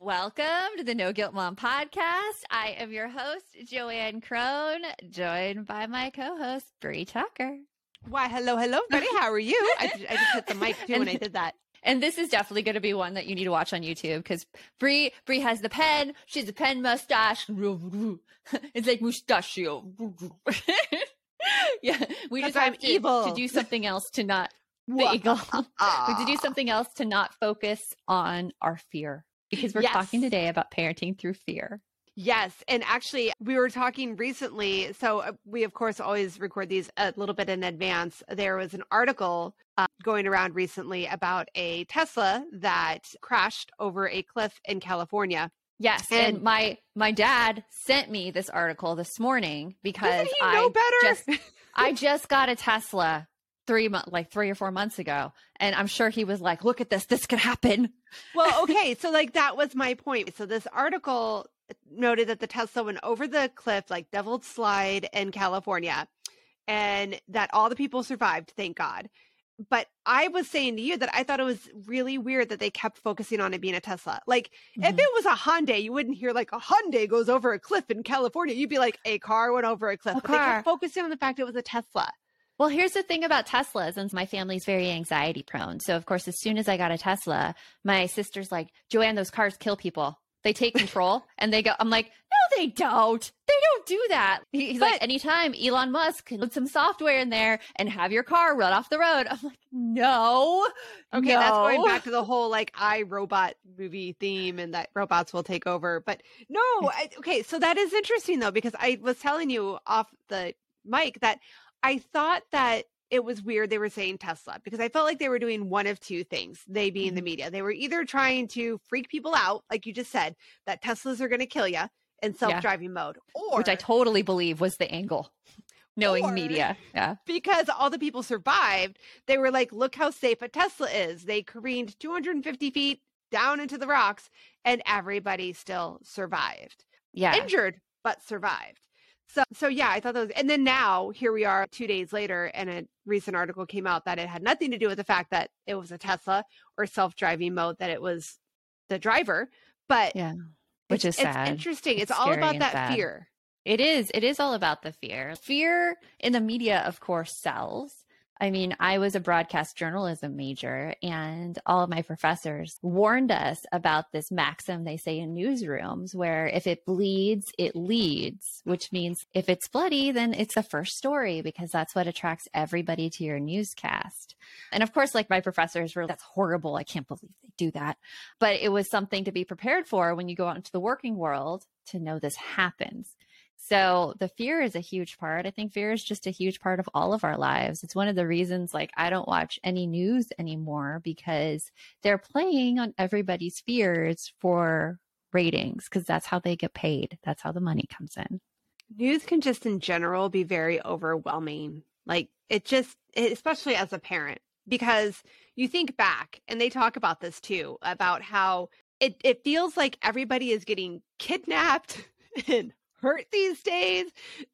Welcome to the No Guilt Mom podcast. I am your host, Joanne Crone, joined by my co host, Brie Tucker. Why, hello, hello, buddy. How are you? I, I just hit the mic too and, when I did that. And this is definitely going to be one that you need to watch on YouTube because Brie Brie has the pen. She's a pen mustache. it's like mustachio. yeah, we just have I'm to, evil. to do something else to not the eagle. Ah. to do something else to not focus on our fear because we're yes. talking today about parenting through fear. Yes. And actually, we were talking recently. So, uh, we, of course, always record these a little bit in advance. There was an article uh, going around recently about a Tesla that crashed over a cliff in California. Yes, and, and, my my dad sent me this article this morning because he I just I just got a Tesla three months like three or four months ago, and I'm sure he was like, "Look at this, this could happen." Well, okay, so like that was my point. So this article noted that the Tesla went over the cliff, like Devil's Slide in California, and that all the people survived. Thank God but I was saying to you that I thought it was really weird that they kept focusing on it being a Tesla. Like mm-hmm. if it was a Hyundai, you wouldn't hear like a Hyundai goes over a cliff in California. You'd be like a car went over a cliff. A but car. they kept focusing on the fact it was a Tesla. Well, here's the thing about Teslas, and my family's very anxiety prone. So, of course, as soon as I got a Tesla, my sister's like, Joanne, those cars kill people. They take control and they go, I'm like, no, they don't. They don't do that. He's but, like, anytime Elon Musk can put some software in there and have your car run off the road. I'm like, no. Okay, no. that's going back to the whole like I robot movie theme and that robots will take over. But no, I, okay, so that is interesting though, because I was telling you off the mic that I thought that it was weird they were saying Tesla because I felt like they were doing one of two things, they being the mm-hmm. media. They were either trying to freak people out, like you just said, that Teslas are going to kill you in self driving yeah. mode, or which I totally believe was the angle. Knowing or, media. Yeah. Because all the people survived, they were like, look how safe a Tesla is. They careened 250 feet down into the rocks and everybody still survived. Yeah. Injured, but survived. So, so yeah, I thought that was, and then now here we are two days later, and a recent article came out that it had nothing to do with the fact that it was a Tesla or self driving mode, that it was the driver. But yeah, which is sad. It's interesting. It's, it's all about that sad. fear. It is. It is all about the fear. Fear in the media, of course, sells. I mean, I was a broadcast journalism major, and all of my professors warned us about this maxim they say in newsrooms where if it bleeds, it leads, which means if it's bloody, then it's the first story because that's what attracts everybody to your newscast. And of course, like my professors were, that's horrible. I can't believe they do that. But it was something to be prepared for when you go out into the working world to know this happens. So the fear is a huge part. I think fear is just a huge part of all of our lives. It's one of the reasons like I don't watch any news anymore because they're playing on everybody's fears for ratings because that's how they get paid. That's how the money comes in. News can just in general be very overwhelming. Like it just, especially as a parent, because you think back and they talk about this too about how it, it feels like everybody is getting kidnapped and hurt these days.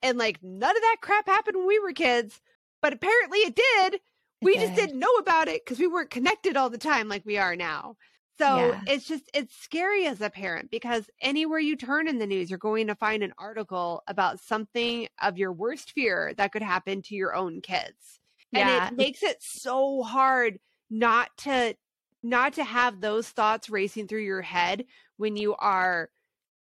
And like none of that crap happened when we were kids, but apparently it did. We just didn't know about it because we weren't connected all the time like we are now. So yeah. it's just, it's scary as a parent because anywhere you turn in the news, you're going to find an article about something of your worst fear that could happen to your own kids. Yeah. And it makes it so hard not to, not to have those thoughts racing through your head when you are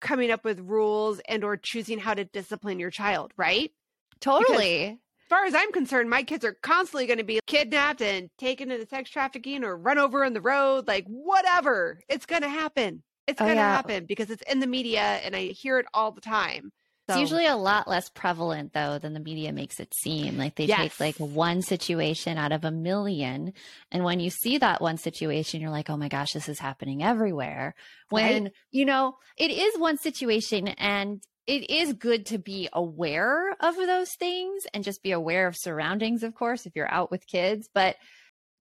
coming up with rules and or choosing how to discipline your child, right? Totally. Because as far as I'm concerned, my kids are constantly going to be kidnapped and taken into sex trafficking or run over on the road, like whatever. It's going to happen. It's oh, going to yeah. happen because it's in the media and I hear it all the time. So. It's usually a lot less prevalent though than the media makes it seem. Like they yes. take like one situation out of a million. And when you see that one situation, you're like, oh my gosh, this is happening everywhere. When, right? you know, it is one situation and it is good to be aware of those things and just be aware of surroundings, of course, if you're out with kids, but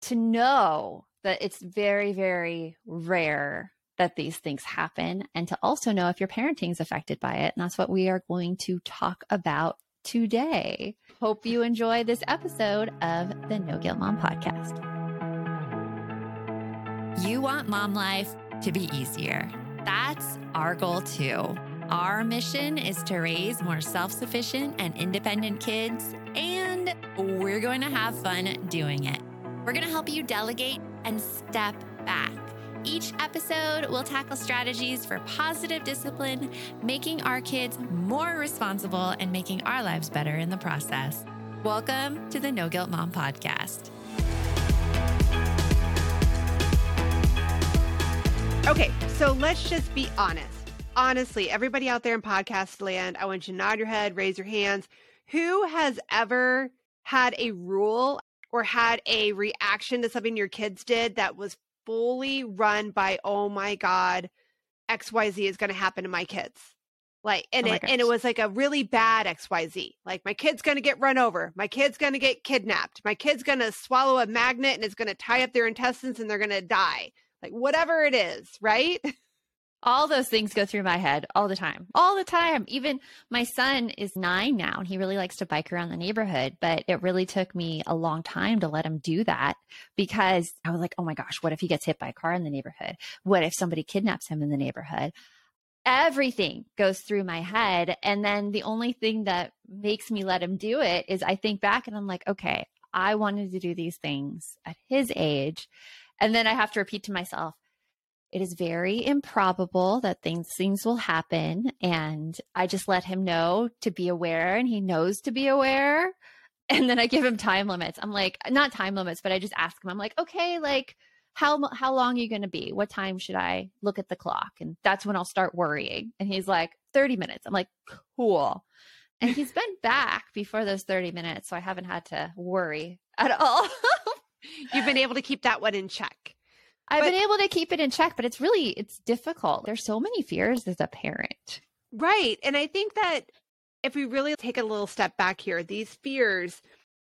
to know that it's very, very rare that these things happen and to also know if your parenting is affected by it. And that's what we are going to talk about today. Hope you enjoy this episode of the No Guilt Mom podcast. You want mom life to be easier. That's our goal too. Our mission is to raise more self sufficient and independent kids, and we're going to have fun doing it. We're going to help you delegate and step back each episode, we'll tackle strategies for positive discipline, making our kids more responsible and making our lives better in the process. Welcome to the No Guilt Mom Podcast. Okay, so let's just be honest. Honestly, everybody out there in podcast land, I want you to nod your head, raise your hands. Who has ever had a rule or had a reaction to something your kids did that was fully run by oh my god xyz is going to happen to my kids. Like and oh it gosh. and it was like a really bad xyz like my kid's going to get run over. My kid's going to get kidnapped. My kid's going to swallow a magnet and it's going to tie up their intestines and they're going to die. Like whatever it is right All those things go through my head all the time, all the time. Even my son is nine now and he really likes to bike around the neighborhood, but it really took me a long time to let him do that because I was like, oh my gosh, what if he gets hit by a car in the neighborhood? What if somebody kidnaps him in the neighborhood? Everything goes through my head. And then the only thing that makes me let him do it is I think back and I'm like, okay, I wanted to do these things at his age. And then I have to repeat to myself, it is very improbable that things things will happen. And i just let him know to be aware and he knows to be aware. And then i give him time limits. I'm like not time limits but i just ask him. I'm like okay like how how long are you going to be? What time should i look at the clock? And that's when i'll start worrying. And he's like 30 minutes. I'm like cool. And he's been back before those 30 minutes so i haven't had to worry at all. You've been able to keep that one in check I've but, been able to keep it in check, but it's really it's difficult. There's so many fears as a parent. Right. And I think that if we really take a little step back here, these fears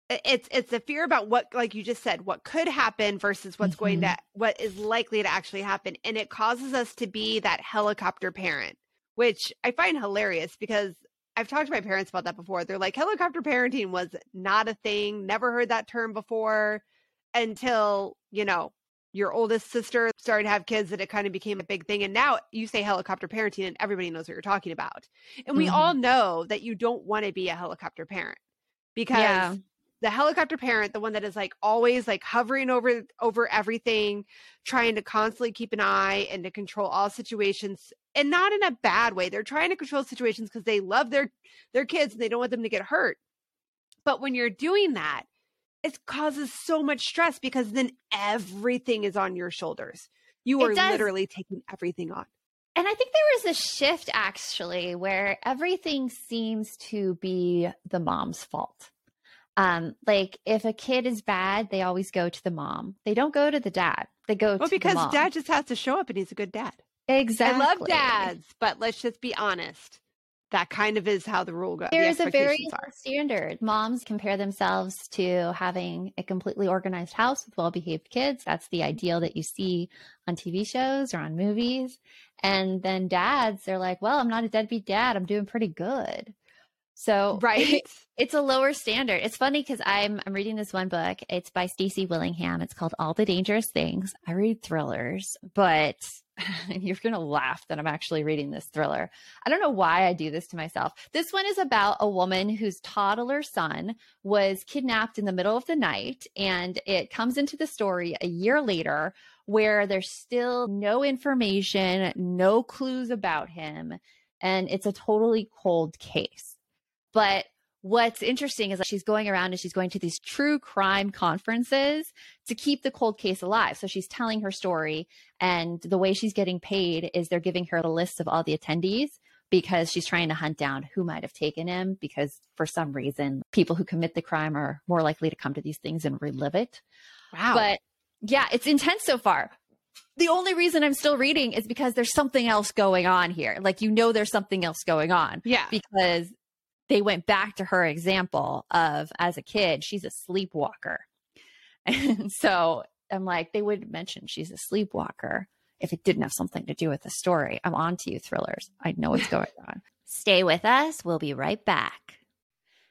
it's it's a fear about what like you just said what could happen versus what's mm-hmm. going to what is likely to actually happen and it causes us to be that helicopter parent which i find hilarious because i've talked to my parents about that before they're like helicopter parenting was not a thing never heard that term before until you know your oldest sister started to have kids that it kind of became a big thing. And now you say helicopter parenting and everybody knows what you're talking about. And we mm-hmm. all know that you don't want to be a helicopter parent because yeah. the helicopter parent, the one that is like always like hovering over over everything, trying to constantly keep an eye and to control all situations and not in a bad way. They're trying to control situations because they love their their kids and they don't want them to get hurt. But when you're doing that, it causes so much stress because then everything is on your shoulders. You are literally taking everything on. And I think there was a shift actually where everything seems to be the mom's fault. Um, like if a kid is bad, they always go to the mom. They don't go to the dad. They go well to because the mom. dad just has to show up and he's a good dad. exactly. I love dads, but let's just be honest. That kind of is how the rule goes. There the is a very standard. Moms compare themselves to having a completely organized house with well behaved kids. That's the ideal that you see on TV shows or on movies. And then dads, they're like, well, I'm not a deadbeat dad. I'm doing pretty good. So right. it's a lower standard. It's funny because I'm I'm reading this one book. It's by Stacy Willingham. It's called All the Dangerous Things. I read thrillers, but you're gonna laugh that I'm actually reading this thriller. I don't know why I do this to myself. This one is about a woman whose toddler son was kidnapped in the middle of the night, and it comes into the story a year later where there's still no information, no clues about him, and it's a totally cold case. But what's interesting is that she's going around and she's going to these true crime conferences to keep the cold case alive. So she's telling her story, and the way she's getting paid is they're giving her the list of all the attendees because she's trying to hunt down who might have taken him because for some reason people who commit the crime are more likely to come to these things and relive it. Wow. But yeah, it's intense so far. The only reason I'm still reading is because there's something else going on here. Like you know there's something else going on yeah. because they went back to her example of as a kid, she's a sleepwalker. And so I'm like, they would mention she's a sleepwalker if it didn't have something to do with the story. I'm on to you, thrillers. I know what's going on. Stay with us. We'll be right back.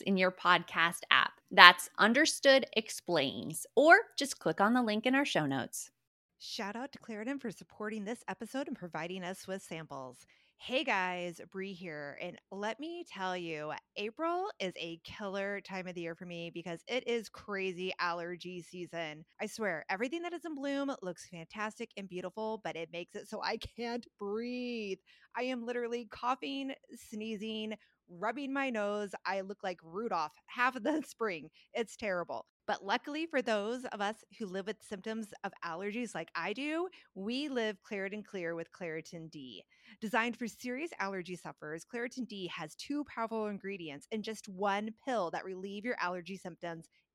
in your podcast app. That's Understood Explains, or just click on the link in our show notes. Shout out to Claritin for supporting this episode and providing us with samples. Hey guys, Brie here. And let me tell you, April is a killer time of the year for me because it is crazy allergy season. I swear, everything that is in bloom looks fantastic and beautiful, but it makes it so I can't breathe. I am literally coughing, sneezing, rubbing my nose. I look like Rudolph half of the spring. It's terrible. But luckily for those of us who live with symptoms of allergies like I do, we live Claritin Clear with Claritin D. Designed for serious allergy sufferers, Claritin D has two powerful ingredients in just one pill that relieve your allergy symptoms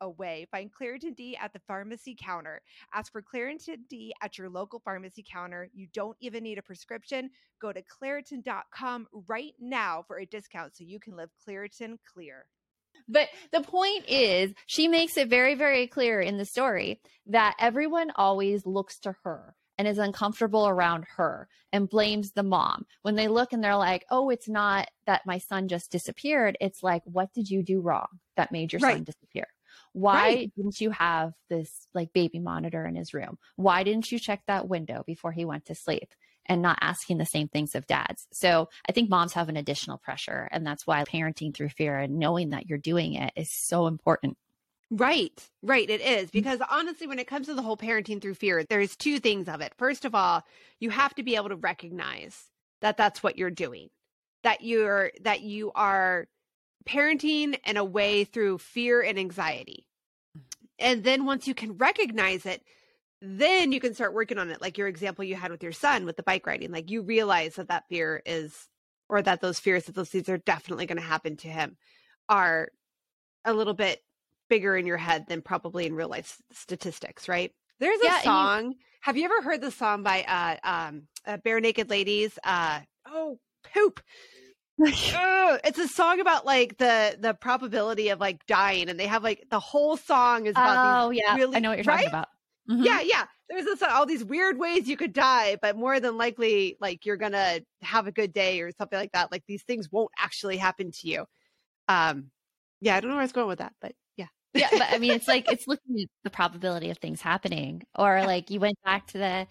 away. Find Claritin D at the pharmacy counter. Ask for Claritin D at your local pharmacy counter. You don't even need a prescription. Go to Claritin.com right now for a discount so you can live Claritin Clear. But the point is, she makes it very, very clear in the story that everyone always looks to her and is uncomfortable around her and blames the mom. When they look and they're like, oh, it's not that my son just disappeared. It's like, what did you do wrong that made your Right. son disappear? Why Right. didn't you have this like baby monitor in his room? Why didn't you check that window before he went to sleep? And not asking the same things of dads. So I think moms have an additional pressure. And that's why parenting through fear and knowing that you're doing it is so important. Right, right. It is mm-hmm. because honestly, when it comes to the whole parenting through fear, there's two things of it. First of all, you have to be able to recognize that that's what you're doing, that you're, that you are parenting in a way through fear and anxiety. And then once you can recognize it, then you can start working on it. Like your example you had with your son with the bike riding, like you realize that that fear is, or that those fears that those things are definitely going to happen to him are a little bit bigger in your head than probably in real life statistics, right? There's a Yeah, and you- song. Have you ever heard the song by uh um uh, Barenaked Ladies? Uh oh poop. It's a song about like the the probability of like dying, and they have like the whole song is about Oh, yeah. really I know what you're right? talking about. Mhm. Yeah, yeah. There's this, all these weird ways you could die, but more than likely, like you're gonna have a good day or something like that. Like these things won't actually happen to you. Um, yeah, I don't know where I was going with that, but yeah, yeah, but I mean, it's like it's looking at the probability of things happening, or like you went back to the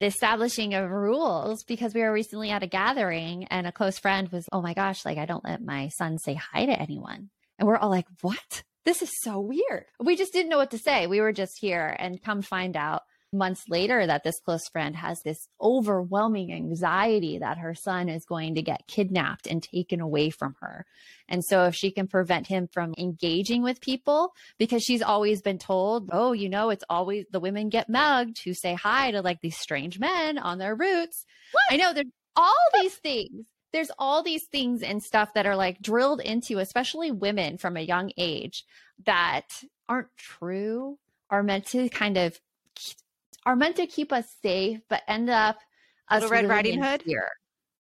the establishing of rules because we were recently at a gathering and a close friend was, oh my gosh, like I don't let my son say hi to anyone, and we're all like, what? This is so weird. We just didn't know what to say. We were just here, and come find out months later that this close friend has this overwhelming anxiety that her son is going to get kidnapped and taken away from her. And so if she can prevent him from engaging with people, because she's always been told, oh, you know, it's always the women get mugged who say hi to like these strange men on their routes. I know there's all these things. There's all these things and stuff that are like drilled into, especially women from a young age that aren't true, are meant to kind of are meant to keep us safe, but end up us Little Red Riding Hood? fear.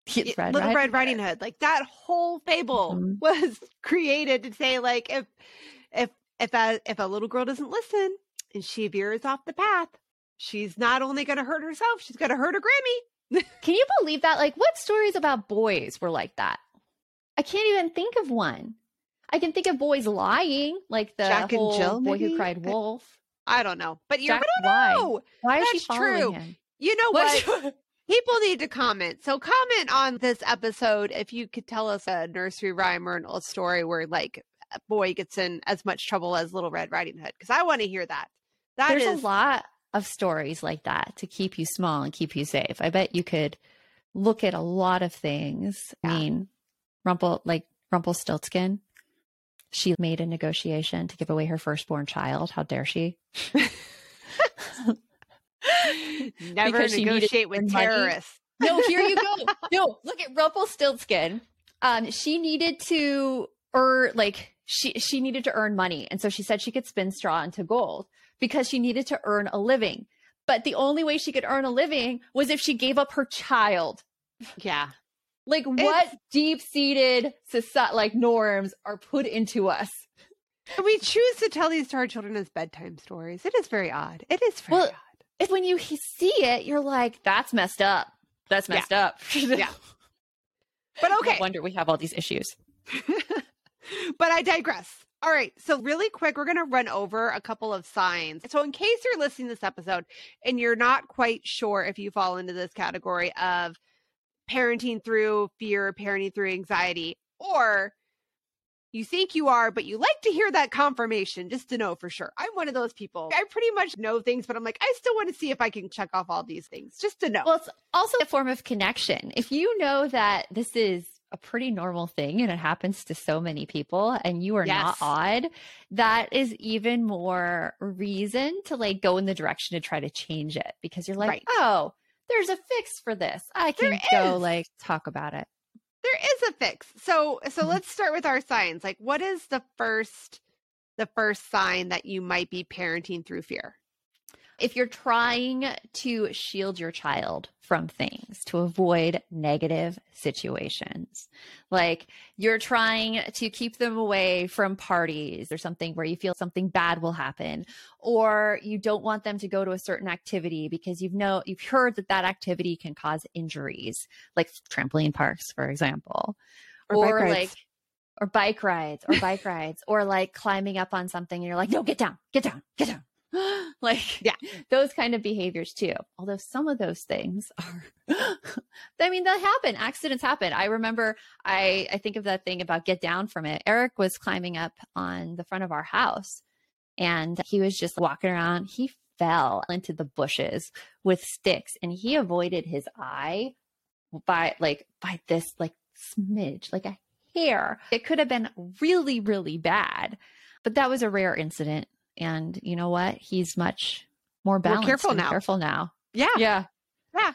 Yeah, Little Red Riding Hood. Like that whole fable Mhm. was created to say, like, if if if a if a little girl doesn't listen and she veers off the path, she's not only going to hurt herself, she's going to hurt her Grammy. Can you believe that? Like, what stories about boys were like that? I can't even think of one. I can think of boys lying, like the Jack and whole Jill, boy maybe? who cried wolf. I don't know, but you're going to why? know. Why is she That's following true. him? You know What- what? People need to comment. So comment on this episode if you could tell us a nursery rhyme or an old story where like a boy gets in as much trouble as Little Red Riding Hood because I want to hear that. That There's is a lot of stories like that to keep you small and keep you safe. I bet you could look at a lot of things. Yeah. I mean, Rumple, like Rumpelstiltskin, she made a negotiation to give away her firstborn child. How dare she? never because negotiate with terrorists. No, here you go. No, look at Rumpelstiltskin. Um, she needed to earn like she she needed to earn money, and so she said she could spin straw into gold because she needed to earn a living. But the only way she could earn a living was if she gave up her child. Yeah. Like what deep seated society like norms are put into us? And we choose to tell these to our children as bedtime stories. It is very odd. It is very Well, odd. If when you see it, you're like, that's messed up. That's Yeah. messed up. Yeah. But okay. No wonder we have all these issues. but I digress. All right. So, really quick, we're going to run over a couple of signs. So, in case you're listening to this episode and you're not quite sure if you fall into this category of parenting through fear, parenting through anxiety, or you think you are, but you like to hear that confirmation just to know for sure. I'm one of those people. I pretty much know things, but I'm like, I still want to see if I can check off all these things just to know. Well, it's also a form of connection. If you know that this is a pretty normal thing and it happens to so many people and you are Yes. not odd, that is even more reason to like go in the direction to try to change it because you're like, Right. oh, there's a fix for this. I can go like talk about it. there is a fix. So so Mhm. let's start with our signs. Like what is the first the first sign that you might be parenting through fear? If you're trying to shield your child from things to avoid negative situations, like you're trying to keep them away from parties or something where you feel something bad will happen, or you don't want them to go to a certain activity because you've know you've heard that that activity can cause injuries, like trampoline parks, for example, Or or like or bike rides or bike rides or like climbing up on something and you're like, no, get down, get down, get down. like Yeah. those kind of behaviors too. Although some of those things are, I mean, that happen. Accidents happen. I remember, I, I think of that thing about get down from it. Eric was climbing up on the front of our house and he was just walking around. He fell into the bushes with sticks and he avoided his eye by like, by this like smidge, like a hair. It could have been really, really bad, but that was a rare incident. And you know what? He's much more balanced. careful and now. Careful now. Yeah. Yeah. Yeah.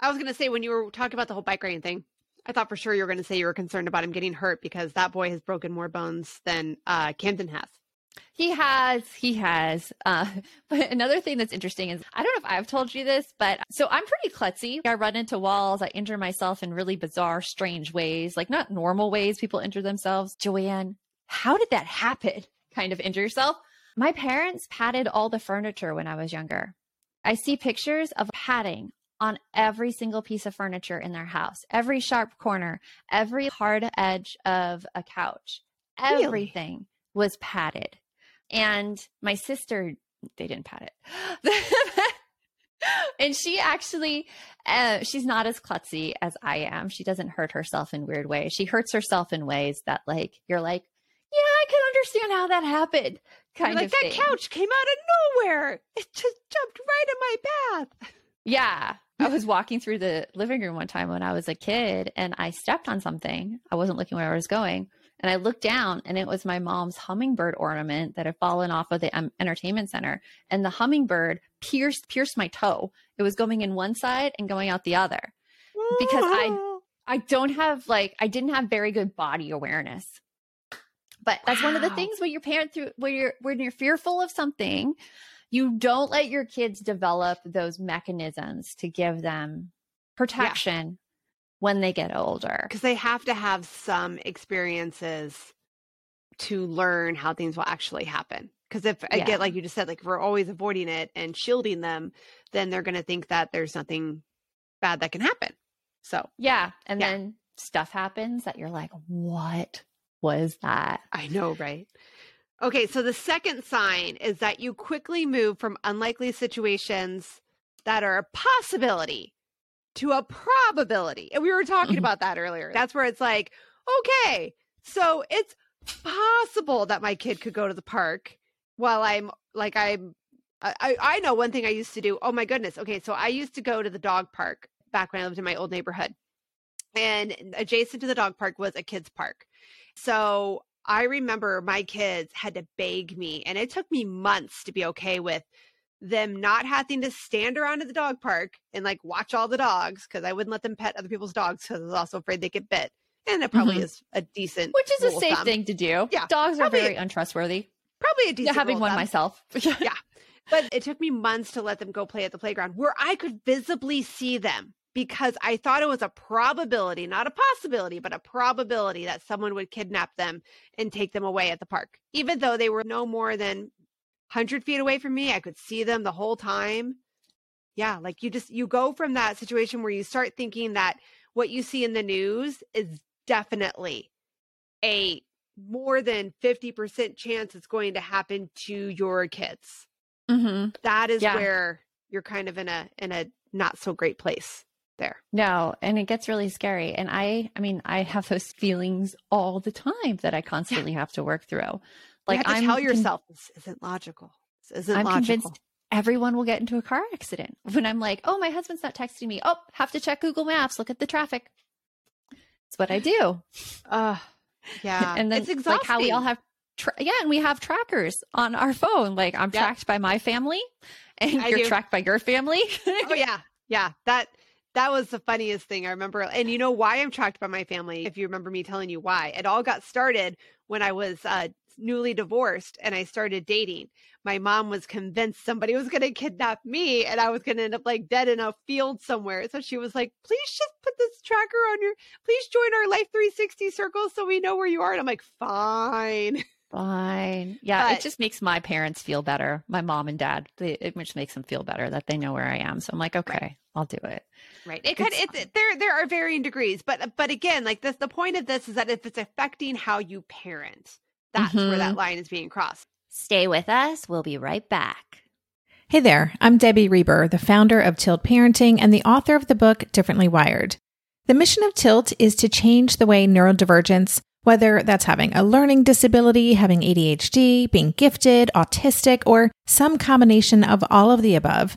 I was going to say, when you were talking about the whole bike riding thing, I thought for sure you were going to say you were concerned about him getting hurt because that boy has broken more bones than uh, Camden has. He has, he has. Uh, but another thing that's interesting is I don't know if I've told you this, but so I'm pretty klutzy. I run into walls. I injure myself in really bizarre, strange ways, like not normal ways people injure themselves. Joanne, how did that happen? Kind of injure yourself. My parents padded all the furniture when I was younger. I see pictures of padding on every single piece of furniture in their house, every sharp corner, every hard edge of a couch, Really? everything was padded. And my sister, they didn't pat it. and she actually, uh, she's not as klutzy as I am. She doesn't hurt herself in weird ways. She hurts herself in ways that, like, you're like, yeah, I can understand how that happened. Kind like, of that thing. couch came out of nowhere. It just jumped right in my path. Yeah. I was walking through the living room one time when I was a kid and I stepped on something. I wasn't looking where I was going. And I looked down and it was my mom's hummingbird ornament that had fallen off of the um, entertainment center. And the hummingbird pierced pierced my toe. It was going in one side and going out the other. Because I- I don't have like I didn't have very good body awareness. But that's one of the things when your parent through when you're when you're fearful of something, you don't let your kids develop those mechanisms to give them protection when they get older. because they have to have some experiences to learn how things will actually happen. Because if Yeah. again, like you just said, like we're always avoiding it and shielding them, then they're going to think that there's nothing bad that can happen. So Yeah. And Yeah. then stuff happens that you're like, what was that? I know, right? Okay, so the second sign is that you quickly move from unlikely situations that are a possibility to a probability. And we were talking Mhm. about that earlier. That's where it's like, okay, so it's possible that my kid could go to the park while I'm like I'm I I know one thing I used to do. Oh my goodness. Okay, so I used to go to the dog park back when I lived in my old neighborhood. And adjacent to the dog park was a kids park. So I remember my kids had to beg me, and it took me months to be okay with them not having to stand around at the dog park and like watch all the dogs because I wouldn't let them pet other people's dogs because I was also afraid they get bit. And it probably Mhm. is a decent, Which is a safe thing to do. Yeah, Dogs are very untrustworthy. Probably a Yeah, decent. having rule one myself. But it took me months to let them go play at the playground where I could visibly see them because I thought it was a probability, not a possibility, but a probability that someone would kidnap them and take them away at the park. Even though they were no more than 100 feet away from me, I could see them the whole time. Yeah, like you just, you go from that situation where you start thinking that what you see in the news is definitely a more than 50% chance it's going to happen to your kids hmm that is Yeah. where you're kind of in a in a not so great place there. No, and it gets really scary. And I, I mean, I have those feelings all the time that I constantly have to work through. Like you I'm tell yourself this isn't logical. This isn't I'm logical. convinced everyone will get into a car accident. When I'm like, oh, my husband's not texting me. Oh, have to check Google Maps. Look at the traffic. It's what I do. Uh, yeah, and then it's exhausting. like how we all have, tra- yeah, and we have trackers on our phone. Like I'm Yep. tracked by my family, and I you're do. tracked by your family. oh yeah, yeah. That that was the funniest thing I remember. And you know why I'm tracked by my family? If you remember me telling you why, it all got started when I was uh, newly divorced and I started dating. My mom was convinced somebody was going to kidnap me and I was going to end up like dead in a field somewhere. So she was like, "Please just put this tracker on your. Please join our Life 360 circle so we know where you are." And I'm like, "Fine." fine. Yeah, But- it just makes my parents feel better. My mom and dad. They, it just makes them feel better that they know where I am. So I'm like, okay, I'll do it. Right. It could. It's It's, there. There are varying degrees, but but again, like this, the point of this is that if it's affecting how you parent, that's where that mm-hmm. line is being crossed. Stay with us. We'll be right back. Hey there, I'm Debbie Reber, the founder of Tilt Parenting and the author of the book Differently Wired. The mission of Tilt is to change the way neurodivergence, whether that's having a learning disability, having ADHD, being gifted, autistic, or some combination of all of the above,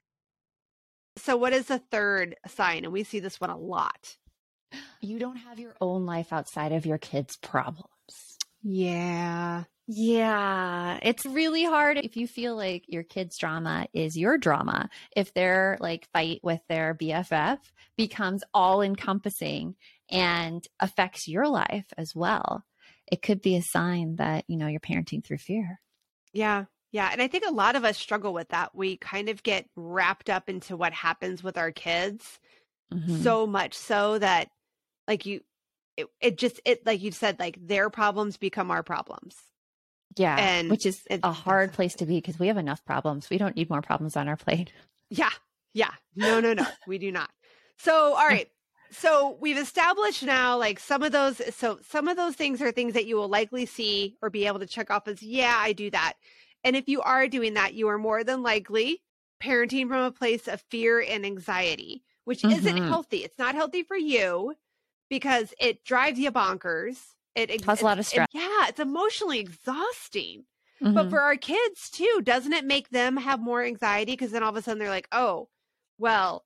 So, what is the third sign? And we see this one a lot. You don't have your own life outside of your kids' problems. Yeah. Yeah, it's really hard if you feel like your kid's drama is your drama. If their like fight with their BFF becomes all encompassing and affects your life as well, it could be a sign that, you know, you're parenting through fear. Yeah. Yeah. And I think a lot of us struggle with that. We kind of get wrapped up into what happens with our kids Mhm. so much so that, like, you, it, it just, it, like you said, like their problems become our problems. yeah, and which is it- a hard place to be because we have enough problems. We don't need more problems on our plate. Yeah. Yeah. No, no, no. we do not. So, all right. So we've established now like some of those so some of those things are things that you will likely see or be able to check off as yeah, I do that. And if you are doing that, you are more than likely parenting from a place of fear and anxiety, which isn't Mhm. healthy. It's not healthy for you because it drives you bonkers. It ex- Causes a lot of it- stress. yeah, it's emotionally exhausting. But Mhm. for our kids too, doesn't it make them have more anxiety? Because then all of a sudden they're like, oh, well,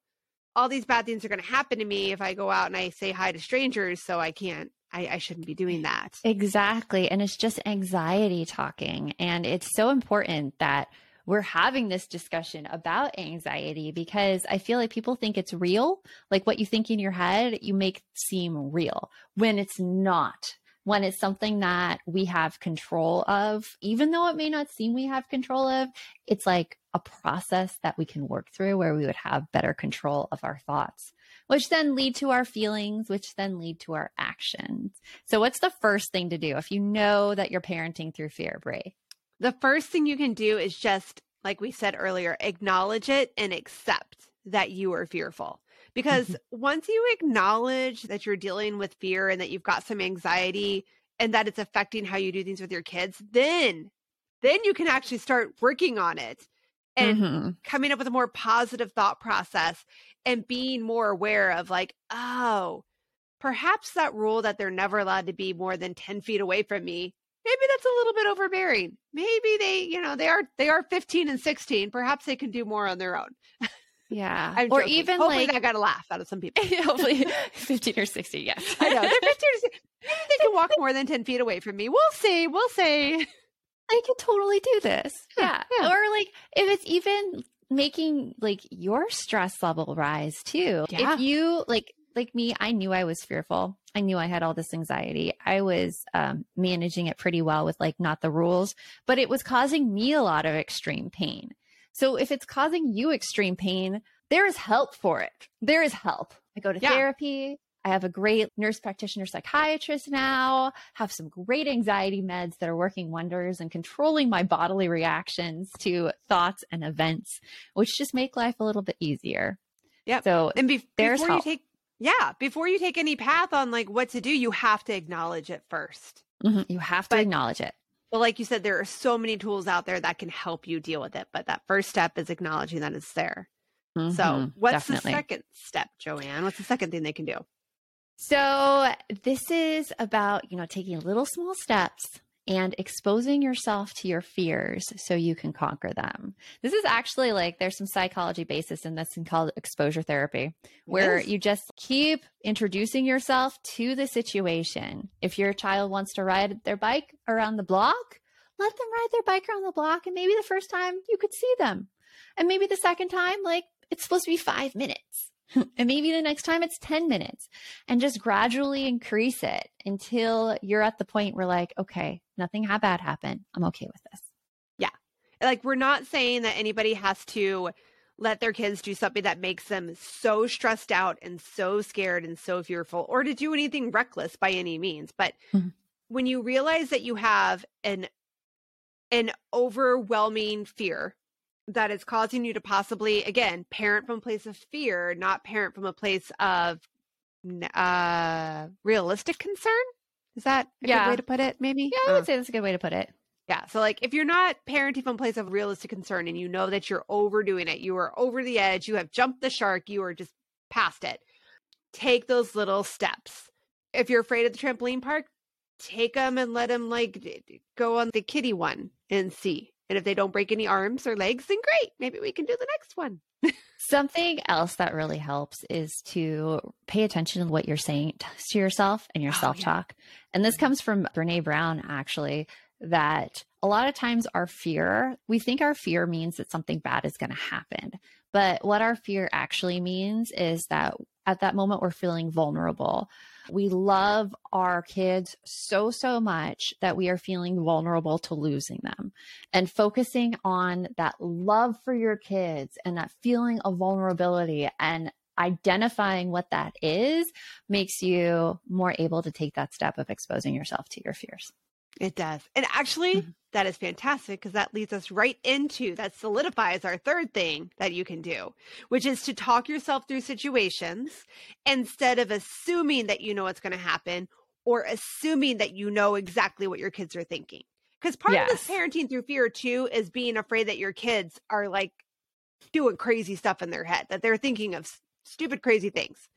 all these bad things are going to happen to me if I go out and I say hi to strangers. So I can't, I, I shouldn't be doing that. Exactly. And it's just anxiety talking. And it's so important that we're having this discussion about anxiety because I feel like people think it's real. Like what you think in your head, you make seem real when it's not. When it's something that we have control of, even though it may not seem we have control of, it's like a process that we can work through where we would have better control of our thoughts, which then lead to our feelings, which then lead to our actions. So, what's the first thing to do if you know that you're parenting through fear, Bray? The first thing you can do is just, like we said earlier, acknowledge it and accept that you are fearful. Because mm-hmm. once you acknowledge that you're dealing with fear and that you've got some anxiety and that it's affecting how you do things with your kids, then then you can actually start working on it and Mhm. coming up with a more positive thought process and being more aware of like, oh, perhaps that rule that they're never allowed to be more than 10 feet away from me, maybe that's a little bit overbearing. Maybe they, you know, they are they are 15 and 16. Perhaps they can do more on their own. Yeah. I'm or joking. even hopefully like i got a laugh out of some people. hopefully 15 or 16, yes. I know they're 15 or 16. Maybe they can walk more than 10 feet away from me. We'll see. We'll see. I could totally do this. Yeah. Yeah. Or like if it's even making like your stress level rise too. Yeah. If you like like me, I knew I was fearful. I knew I had all this anxiety. I was um, managing it pretty well with like not the rules, but it was causing me a lot of extreme pain. So if it's causing you extreme pain, there is help for it. There is help. I go to Yeah. therapy. I have a great nurse practitioner psychiatrist now, have some great anxiety meds that are working wonders and controlling my bodily reactions to thoughts and events, which just make life a little bit easier. Yeah. So And be- before you help. take, yeah, before you take any path on like what to do, you have to acknowledge it first. mhm, you have to But- acknowledge it. Well, like you said, there are so many tools out there that can help you deal with it. But that first step is acknowledging that it's there. So, Mhm, what's definitely. the second step, Joanne? What's the second thing they can do? So this is about, you know, taking little small steps and exposing yourself to your fears so you can conquer them. This is actually like there's some psychology basis in this and called exposure therapy where is. you just keep introducing yourself to the situation. If your child wants to ride their bike around the block, let them ride their bike around the block and maybe the first time you could see them. And maybe the second time like it's supposed to be 5 minutes. and maybe the next time it's 10 minutes and just gradually increase it until you're at the point where like, okay, nothing bad happened. I'm okay with this. Yeah. Like, we're not saying that anybody has to let their kids do something that makes them so stressed out and so scared and so fearful or to do anything reckless by any means. But Mhm. when you realize that you have an an overwhelming fear that is causing you to possibly again parent from a place of fear, not parent from a place of uh realistic concern. Is that a Yeah. good way to put it? Maybe. Yeah, I Uh. would say that's a good way to put it. Yeah. So, like, if you're not parenting from a place of realistic concern and you know that you're overdoing it, you are over the edge, you have jumped the shark, you are just past it, take those little steps. If you're afraid of the trampoline park, take them and let them, like, go on the kitty one and see. And if they don't break any arms or legs, then great. Maybe we can do the next one. Something else that really helps is to pay attention to what you're saying to yourself and your Oh, self talk. And this mm-hmm. comes from Brene Brown, actually, that a lot of times our fear, we think our fear means that something bad is going to happen. But what our fear actually means is that at that moment, we're feeling vulnerable. We love our kids so, so much that we are feeling vulnerable to losing them and focusing on that love for your kids and that feeling of vulnerability and identifying what that is makes you more able to take that step of exposing yourself to your fears. It does. And actually, Mhm. that is fantastic because that leads us right into that solidifies our third thing that you can do, which is to talk yourself through situations instead of assuming that you know what's going to happen or assuming that you know exactly what your kids are thinking. Because part of this parenting through fear too is being afraid that your kids are like doing crazy stuff in their head, that they're thinking of stupid, crazy things.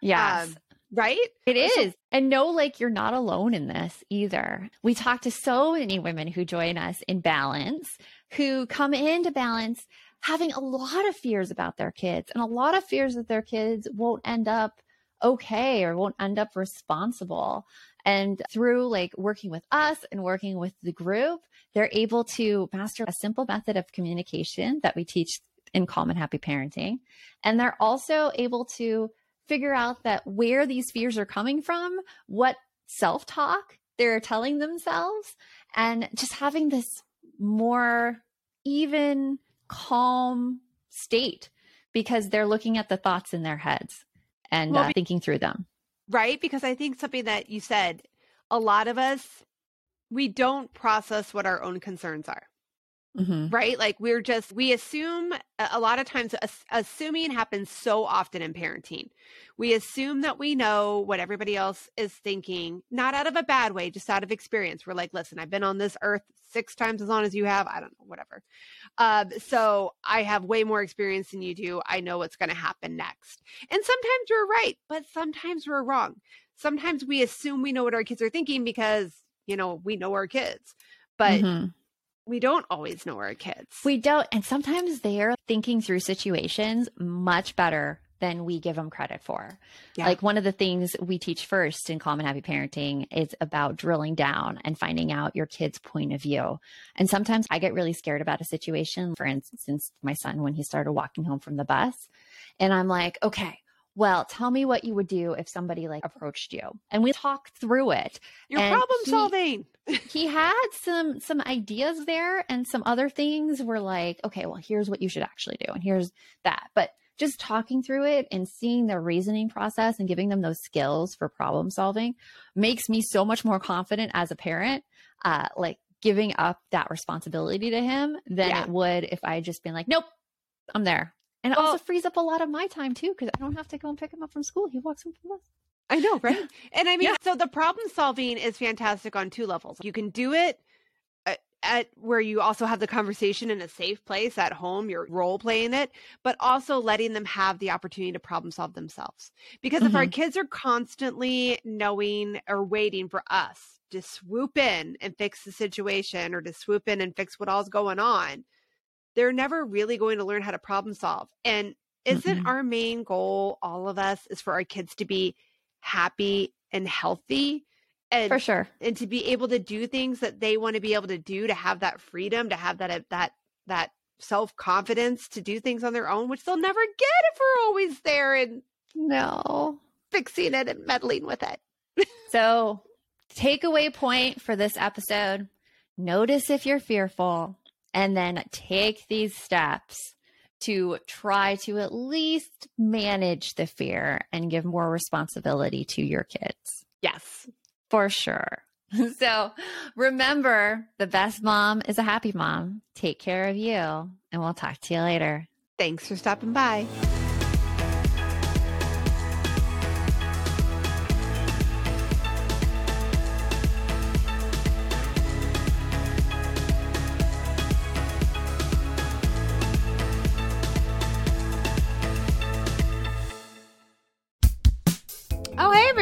Yes. Um, right? It is. So- and know like you're not alone in this either. We talk to so many women who join us in balance who come into balance having a lot of fears about their kids and a lot of fears that their kids won't end up okay or won't end up responsible. And through like working with us and working with the group, they're able to master a simple method of communication that we teach in Calm and Happy Parenting. And they're also able to figure out that where these fears are coming from, what self talk they're telling themselves, and just having this more even, calm state because they're looking at the thoughts in their heads and Well, uh, thinking through them. right? Because I think something that you said, a lot of us, we don't process what our own concerns are, Mhm. right? Like we're just, we assume a lot of times, assuming happens so often in parenting. We assume that we know what everybody else is thinking, not out of a bad way, just out of experience. We're like, listen, I've been on this earth six times as long as you have. I don't know, whatever. Um, so I have way more experience than you do. I know what's going to happen next. And sometimes we're right, but sometimes we're wrong. Sometimes we assume we know what our kids are thinking because, you know, we know our kids. But Mhm. We don't always know our kids. We don't. And sometimes they're thinking through situations much better than we give them credit for. Yeah. Like one of the things we teach first in Calm and Happy Parenting is about drilling down and finding out your kid's point of view. And sometimes I get really scared about a situation. For instance, my son, when he started walking home from the bus, and I'm like, okay, well, tell me what you would do if somebody like approached you. And we talked through it. You're and problem he- solving. he had some some ideas there and some other things were like okay well here's what you should actually do and here's that but just talking through it and seeing their reasoning process and giving them those skills for problem solving makes me so much more confident as a parent uh like giving up that responsibility to him than Yeah. it would if i had just been like nope i'm there and it Well- also frees up a lot of my time too because i don't have to go and pick him up from school he walks home from bus I know, right? And I mean, Yeah. so the problem solving is fantastic on two levels. You can do it at, at where you also have the conversation in a safe place at home, you're role playing it, but also letting them have the opportunity to problem solve themselves. Because if our mm-hmm. kids are constantly knowing or waiting for us to swoop in and fix the situation or to swoop in and fix what all's going on, they're never really going to learn how to problem solve. And isn't Mm-mm. our main goal, all of us, is for our kids to be happy and healthy and for sure and to be able to do things that they want to be able to do to have that freedom to have that that that self-confidence to do things on their own which they'll never get if we're always there and no fixing it and meddling with it So, takeaway point for this episode notice if you're fearful and then take these steps to try to at least manage the fear and give more responsibility to your kids yes for sure. So, remember the best mom is a happy mom. Take care of you, and we'll talk to you later. thanks for stopping by